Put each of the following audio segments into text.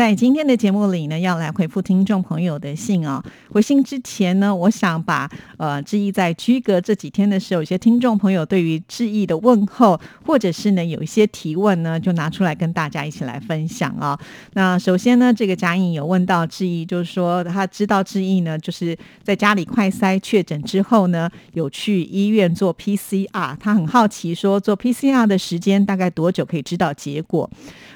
在今天的节目里呢，要来回复听众朋友的信啊。回信之前呢，我想把呃志毅在居隔这几天的时候，有些听众朋友对于志毅的问候，或者是呢有一些提问呢，就拿出来跟大家一起来分享啊。那首先呢，这个贾颖有问到志毅，就是说他知道志毅呢，就是在家里快筛确诊之后呢，有去医院做 PCR，他很好奇说做 PCR 的时间大概多久可以知道结果？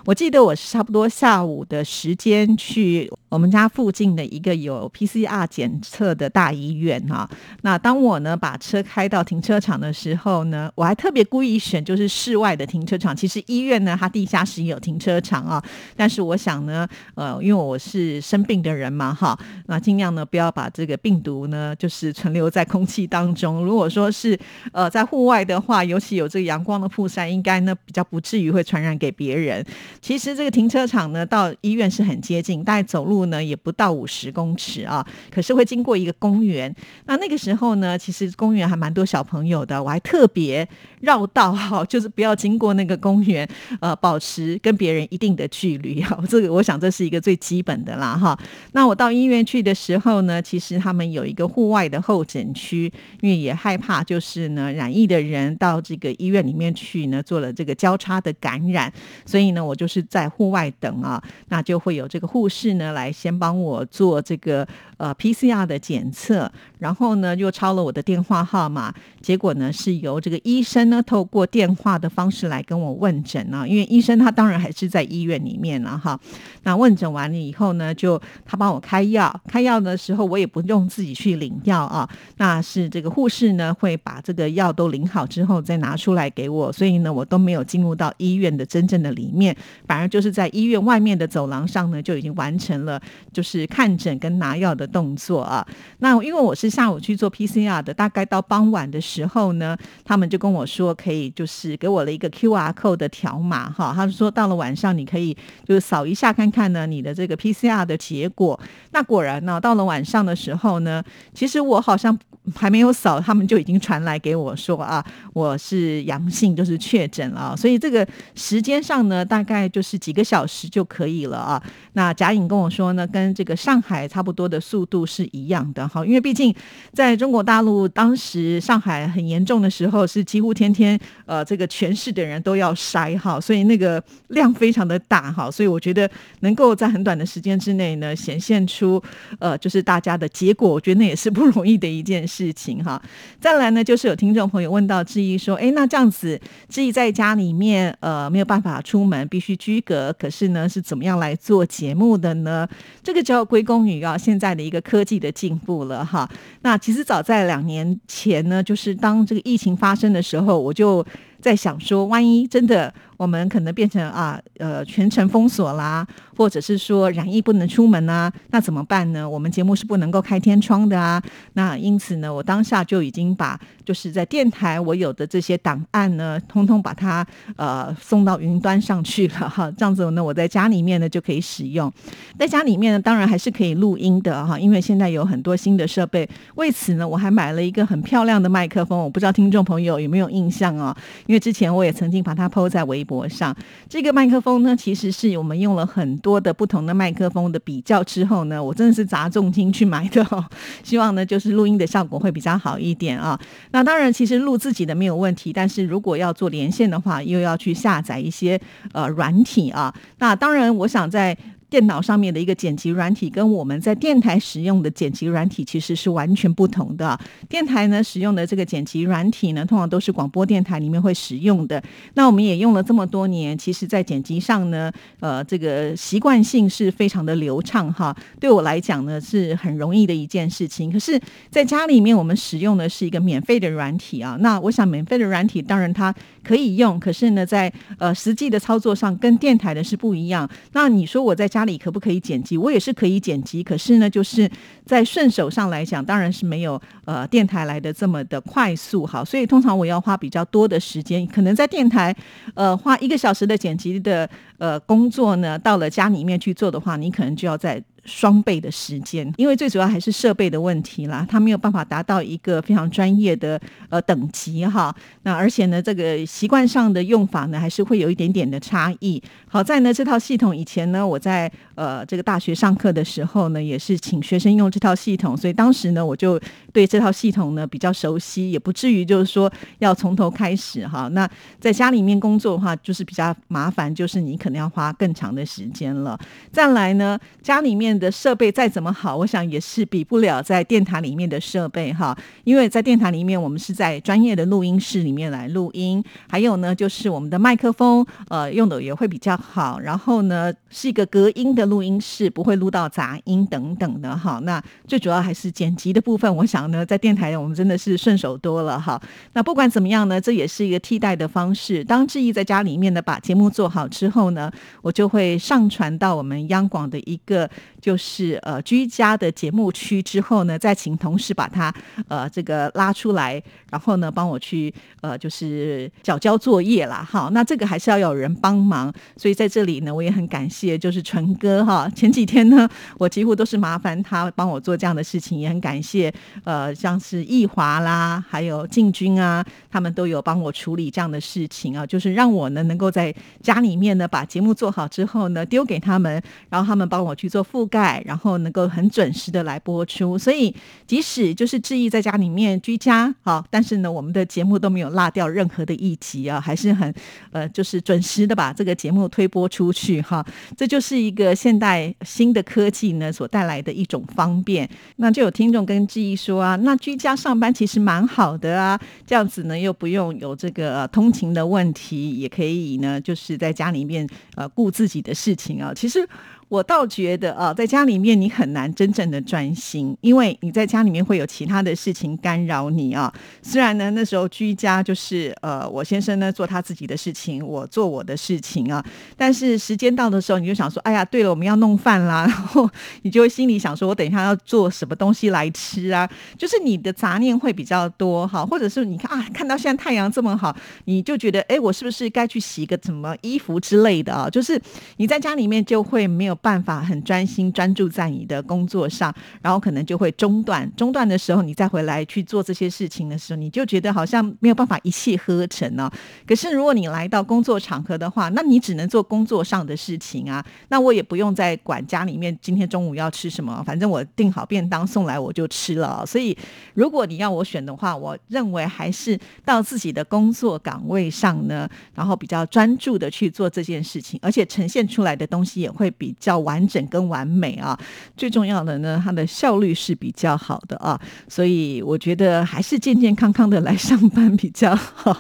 我记得我是差不多下午的时间去我们家附近的一个有 PCR 检测的大医院哈。那当我呢把车开到停车场的时候呢，我还特别故意选就是室外的停车场。其实医院呢它地下室也有停车场啊，但是我想呢，呃，因为我是生病的人嘛哈，那尽量呢不要把这个病毒呢就是存留在空气当中。如果说是呃在户外的话，尤其有这个阳光的曝晒，应该呢比较不至于会传染给别人。其实这个停车场呢，到医院是很接近，大概走路呢也不到五十公尺啊。可是会经过一个公园，那那个时候呢，其实公园还蛮多小朋友的，我还特别绕道哈，就是不要经过那个公园，呃，保持跟别人一定的距离哈。这个我想这是一个最基本的啦哈。那我到医院去的时候呢，其实他们有一个户外的候诊区，因为也害怕就是呢染疫的人到这个医院里面去呢，做了这个交叉的感染，所以呢我就。是在户外等啊，那就会有这个护士呢来先帮我做这个呃 PCR 的检测，然后呢又抄了我的电话号码，结果呢是由这个医生呢透过电话的方式来跟我问诊啊，因为医生他当然还是在医院里面了哈。那问诊完了以后呢，就他帮我开药，开药的时候我也不用自己去领药啊，那是这个护士呢会把这个药都领好之后再拿出来给我，所以呢我都没有进入到医院的真正的里面。反而就是在医院外面的走廊上呢，就已经完成了就是看诊跟拿药的动作啊。那因为我是下午去做 PCR 的，大概到傍晚的时候呢，他们就跟我说说可以就是给我了一个 QR code 的条码哈。他说到了晚上你可以就是扫一下看看呢你的这个 PCR 的结果。那果然呢，到了晚上的时候呢，其实我好像还没有扫，他们就已经传来给我说啊，我是阳性，就是确诊了。所以这个时间上呢，大概。就是几个小时就可以了啊。那贾颖跟我说呢，跟这个上海差不多的速度是一样的哈。因为毕竟在中国大陆，当时上海很严重的时候，是几乎天天呃，这个全市的人都要筛哈，所以那个量非常的大哈。所以我觉得能够在很短的时间之内呢，显现出呃，就是大家的结果，我觉得那也是不容易的一件事情哈。再来呢，就是有听众朋友问到志毅说，哎，那这样子志毅在家里面呃没有办法出门，必须。居隔，可是呢，是怎么样来做节目的呢？这个就要归功于啊，现在的一个科技的进步了哈。那其实早在两年前呢，就是当这个疫情发生的时候，我就在想说，万一真的。我们可能变成啊，呃，全程封锁啦，或者是说染疫不能出门啊，那怎么办呢？我们节目是不能够开天窗的啊。那因此呢，我当下就已经把就是在电台我有的这些档案呢，通通把它呃送到云端上去了哈。这样子呢，我在家里面呢就可以使用。在家里面呢，当然还是可以录音的哈，因为现在有很多新的设备。为此呢，我还买了一个很漂亮的麦克风，我不知道听众朋友有没有印象哦？因因为之前我也曾经把它抛在微。博上这个麦克风呢，其实是我们用了很多的不同的麦克风的比较之后呢，我真的是砸重金去买的哦。希望呢，就是录音的效果会比较好一点啊。那当然，其实录自己的没有问题，但是如果要做连线的话，又要去下载一些呃软体啊。那当然，我想在。电脑上面的一个剪辑软体，跟我们在电台使用的剪辑软体其实是完全不同的。电台呢使用的这个剪辑软体呢，通常都是广播电台里面会使用的。那我们也用了这么多年，其实在剪辑上呢，呃，这个习惯性是非常的流畅哈。对我来讲呢，是很容易的一件事情。可是在家里面，我们使用的是一个免费的软体啊。那我想，免费的软体当然它可以用，可是呢，在呃实际的操作上跟电台的是不一样。那你说我在家。里可不可以剪辑？我也是可以剪辑，可是呢，就是在顺手上来讲，当然是没有呃电台来的这么的快速哈。所以通常我要花比较多的时间，可能在电台呃花一个小时的剪辑的呃工作呢，到了家里面去做的话，你可能就要在。双倍的时间，因为最主要还是设备的问题啦，它没有办法达到一个非常专业的呃等级哈。那而且呢，这个习惯上的用法呢，还是会有一点点的差异。好在呢，这套系统以前呢，我在呃这个大学上课的时候呢，也是请学生用这套系统，所以当时呢，我就对这套系统呢比较熟悉，也不至于就是说要从头开始哈。那在家里面工作的话，就是比较麻烦，就是你可能要花更长的时间了。再来呢，家里面。的设备再怎么好，我想也是比不了在电台里面的设备哈。因为在电台里面，我们是在专业的录音室里面来录音，还有呢，就是我们的麦克风呃用的也会比较好。然后呢，是一个隔音的录音室，不会录到杂音等等的哈。那最主要还是剪辑的部分，我想呢，在电台我们真的是顺手多了哈。那不管怎么样呢，这也是一个替代的方式。当志毅在家里面呢把节目做好之后呢，我就会上传到我们央广的一个。就是呃居家的节目区之后呢，再请同事把它呃这个拉出来，然后呢帮我去呃就是缴交作业啦。好，那这个还是要有人帮忙，所以在这里呢，我也很感谢就是纯哥哈。前几天呢，我几乎都是麻烦他帮我做这样的事情，也很感谢呃像是易华啦，还有进军啊，他们都有帮我处理这样的事情啊，就是让我呢能够在家里面呢把节目做好之后呢丢给他们，然后他们帮我去做复。盖，然后能够很准时的来播出，所以即使就是志毅在家里面居家好，但是呢，我们的节目都没有落掉任何的一集啊，还是很呃，就是准时的把这个节目推播出去哈。这就是一个现代新的科技呢所带来的一种方便。那就有听众跟志毅说啊，那居家上班其实蛮好的啊，这样子呢又不用有这个通勤的问题，也可以呢就是在家里面呃顾自己的事情啊。其实。我倒觉得啊，在家里面你很难真正的专心，因为你在家里面会有其他的事情干扰你啊。虽然呢，那时候居家就是呃，我先生呢做他自己的事情，我做我的事情啊。但是时间到的时候，你就想说，哎呀，对了，我们要弄饭啦，然后你就会心里想说，我等一下要做什么东西来吃啊？就是你的杂念会比较多哈，或者是你看啊，看到现在太阳这么好，你就觉得，哎，我是不是该去洗个什么衣服之类的啊？就是你在家里面就会没有。办法很专心专注在你的工作上，然后可能就会中断。中断的时候，你再回来去做这些事情的时候，你就觉得好像没有办法一气呵成呢。可是如果你来到工作场合的话，那你只能做工作上的事情啊。那我也不用再管家里面今天中午要吃什么，反正我订好便当送来我就吃了。所以如果你要我选的话，我认为还是到自己的工作岗位上呢，然后比较专注的去做这件事情，而且呈现出来的东西也会比。较完整跟完美啊，最重要的呢，它的效率是比较好的啊，所以我觉得还是健健康康的来上班比较好。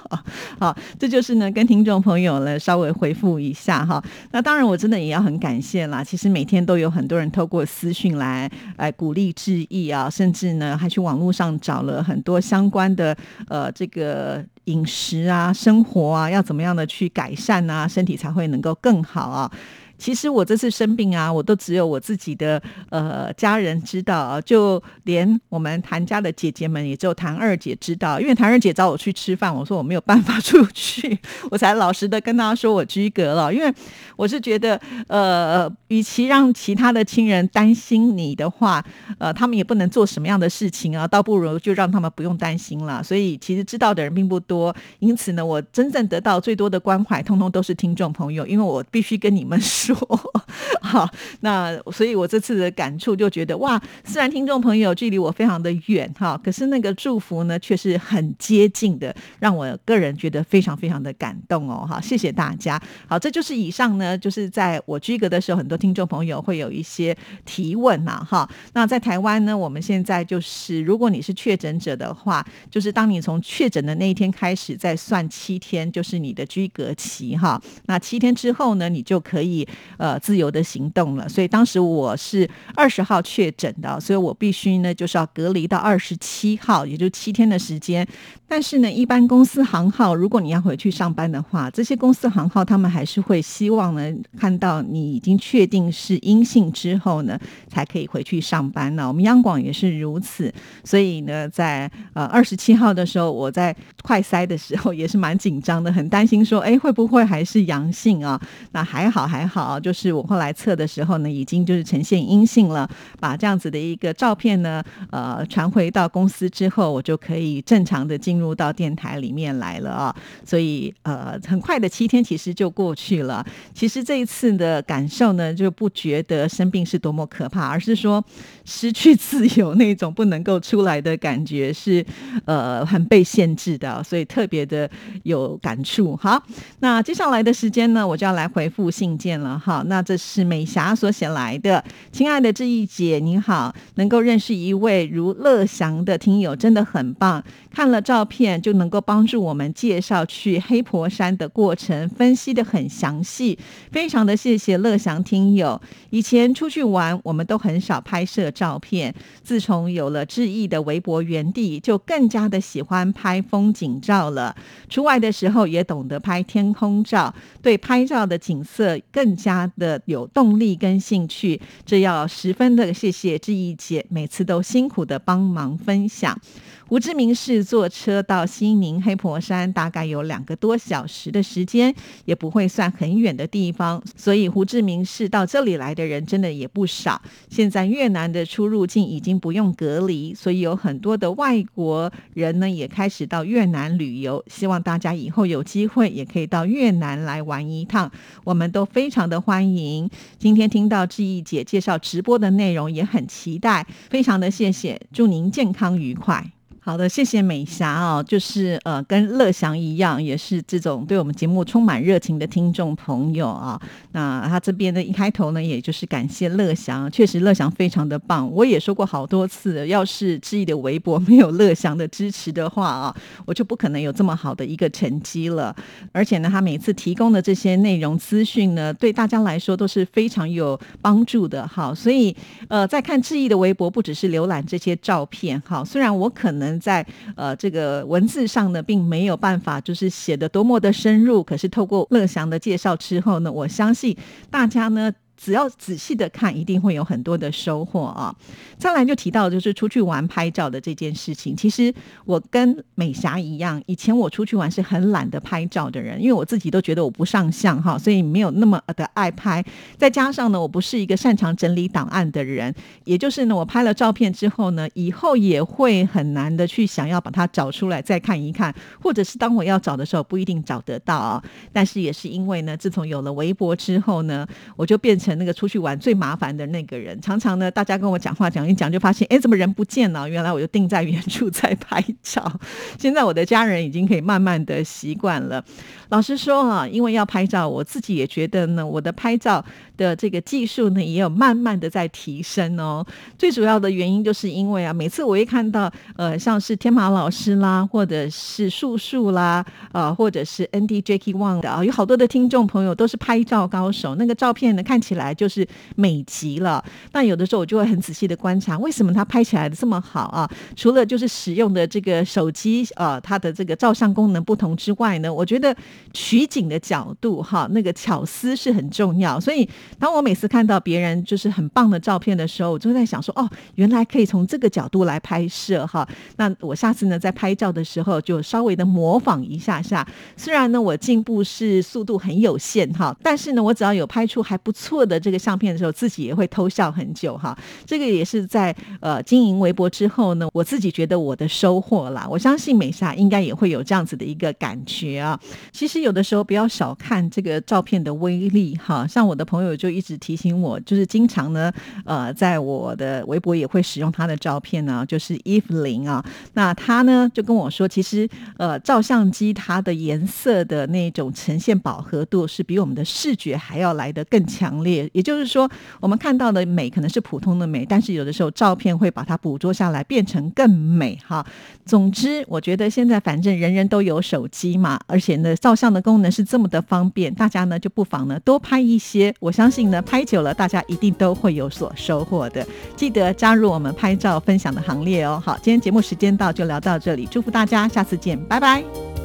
好，这就是呢，跟听众朋友呢稍微回复一下哈。那当然，我真的也要很感谢啦。其实每天都有很多人透过私讯来来鼓励致意啊，甚至呢还去网络上找了很多相关的呃这个饮食啊、生活啊，要怎么样的去改善啊，身体才会能够更好啊。其实我这次生病啊，我都只有我自己的呃家人知道啊，就连我们谭家的姐姐们，也只有谭二姐知道。因为谭二姐找我去吃饭，我说我没有办法 出去，我才老实的跟她说我居隔了。因为我是觉得，呃，与其让其他的亲人担心你的话，呃，他们也不能做什么样的事情啊，倒不如就让他们不用担心了。所以其实知道的人并不多，因此呢，我真正得到最多的关怀，通通都是听众朋友，因为我必须跟你们说。说 好，那所以，我这次的感触就觉得哇，虽然听众朋友距离我非常的远哈，可是那个祝福呢，却是很接近的，让我个人觉得非常非常的感动哦哈，谢谢大家。好，这就是以上呢，就是在我居格的时候，很多听众朋友会有一些提问呐哈。那在台湾呢，我们现在就是，如果你是确诊者的话，就是当你从确诊的那一天开始，再算七天，就是你的居格期哈。那七天之后呢，你就可以。呃自由的行动了。所以当时我是二十号确诊的，所以我必须呢就是要隔离到二十七号，也就七天的时间。但是呢，一般公司行号，如果你要回去上班的话，这些公司行号他们还是会希望呢看到你已经确定是阴性之后呢，才可以回去上班呢。我们央广也是如此，所以呢，在呃二十七号的时候，我在快筛的时候也是蛮紧张的，很担心说，哎，会不会还是阳性啊？那还好还好，就是我后来测的时候呢，已经就是呈现阴性了。把这样子的一个照片呢，呃，传回到公司之后，我就可以正常的进入到电台里面来了啊。所以呃，很快的七天其实就过去了。其实这一次的感受呢，就不觉得生病是多么可怕，而是说失去自由那种不能够出来的感觉是呃很被限制的，所以特别的有感触。好，那接下来的时间呢，我就要来回复信件了哈。那这是美霞所写来的，亲爱的志毅姐，你好，能够认识一位如乐祥的听友真的很棒。看了照片就能够帮助我们介绍去黑婆山的过程，分析的很详细，非常的谢谢乐祥听友。以前出去玩，我们都很少拍摄照片，自从有了志毅的微博原地，就更加的喜欢拍风景照了。出外的时候也懂得拍天空照，对拍照的景色更加的有动力跟兴趣。这要十分的谢谢志毅姐，每次都辛苦的帮忙分享。胡志明市坐车到西宁黑婆山，大概有两个多小时的时间，也不会算很远的地方。所以胡志明市到这里来的人真的也不少。现在越南的出入境已经不用隔离，所以有很多的外国人呢也开始到越南旅游。希望大家以后有机会也可以到越南来玩一趟，我们都非常的欢迎。今天听到志毅姐介绍直播的内容，也很期待，非常的谢谢，祝您健康愉快。好的，谢谢美霞哦，就是呃，跟乐祥一样，也是这种对我们节目充满热情的听众朋友啊。那他这边的一开头呢，也就是感谢乐祥，确实乐祥非常的棒。我也说过好多次，要是志毅的微博没有乐祥的支持的话啊，我就不可能有这么好的一个成绩了。而且呢，他每次提供的这些内容资讯呢，对大家来说都是非常有帮助的。好，所以呃，在看志毅的微博，不只是浏览这些照片，好，虽然我可能。在呃这个文字上呢，并没有办法就是写的多么的深入，可是透过乐祥的介绍之后呢，我相信大家呢。只要仔细的看，一定会有很多的收获啊！再来就提到就是出去玩拍照的这件事情。其实我跟美霞一样，以前我出去玩是很懒得拍照的人，因为我自己都觉得我不上相哈，所以没有那么的爱拍。再加上呢，我不是一个擅长整理档案的人，也就是呢，我拍了照片之后呢，以后也会很难的去想要把它找出来再看一看，或者是当我要找的时候不一定找得到啊。但是也是因为呢，自从有了微博之后呢，我就变成成。那个出去玩最麻烦的那个人，常常呢，大家跟我讲话讲一讲，就发现，哎，怎么人不见了？原来我就定在原处在拍照。现在我的家人已经可以慢慢的习惯了。老实说啊，因为要拍照，我自己也觉得呢，我的拍照的这个技术呢，也有慢慢的在提升哦。最主要的原因就是因为啊，每次我一看到呃，像是天马老师啦，或者是树树啦，啊，或者是 N D Jacky Wang 的啊，有好多的听众朋友都是拍照高手，那个照片呢看起来就是美极了。那有的时候我就会很仔细的观察，为什么他拍起来的这么好啊？除了就是使用的这个手机啊，它的这个照相功能不同之外呢，我觉得。取景的角度，哈，那个巧思是很重要。所以，当我每次看到别人就是很棒的照片的时候，我就在想说，哦，原来可以从这个角度来拍摄，哈。那我下次呢，在拍照的时候就稍微的模仿一下下。虽然呢，我进步是速度很有限，哈，但是呢，我只要有拍出还不错的这个相片的时候，自己也会偷笑很久，哈。这个也是在呃经营微博之后呢，我自己觉得我的收获啦。我相信美莎应该也会有这样子的一个感觉啊。其实有的时候不要小看这个照片的威力哈，像我的朋友就一直提醒我，就是经常呢，呃，在我的微博也会使用他的照片呢，就是 Eve 林啊，那他呢就跟我说，其实呃，照相机它的颜色的那种呈现饱和度是比我们的视觉还要来得更强烈。也也就是说，我们看到的美可能是普通的美，但是有的时候照片会把它捕捉下来，变成更美哈。总之，我觉得现在反正人人都有手机嘛，而且呢，照相的功能是这么的方便，大家呢就不妨呢多拍一些。我相信呢，拍久了大家一定都会有所收获的。记得加入我们拍照分享的行列哦。好，今天节目时间到，就聊到这里，祝福大家，下次见，拜拜。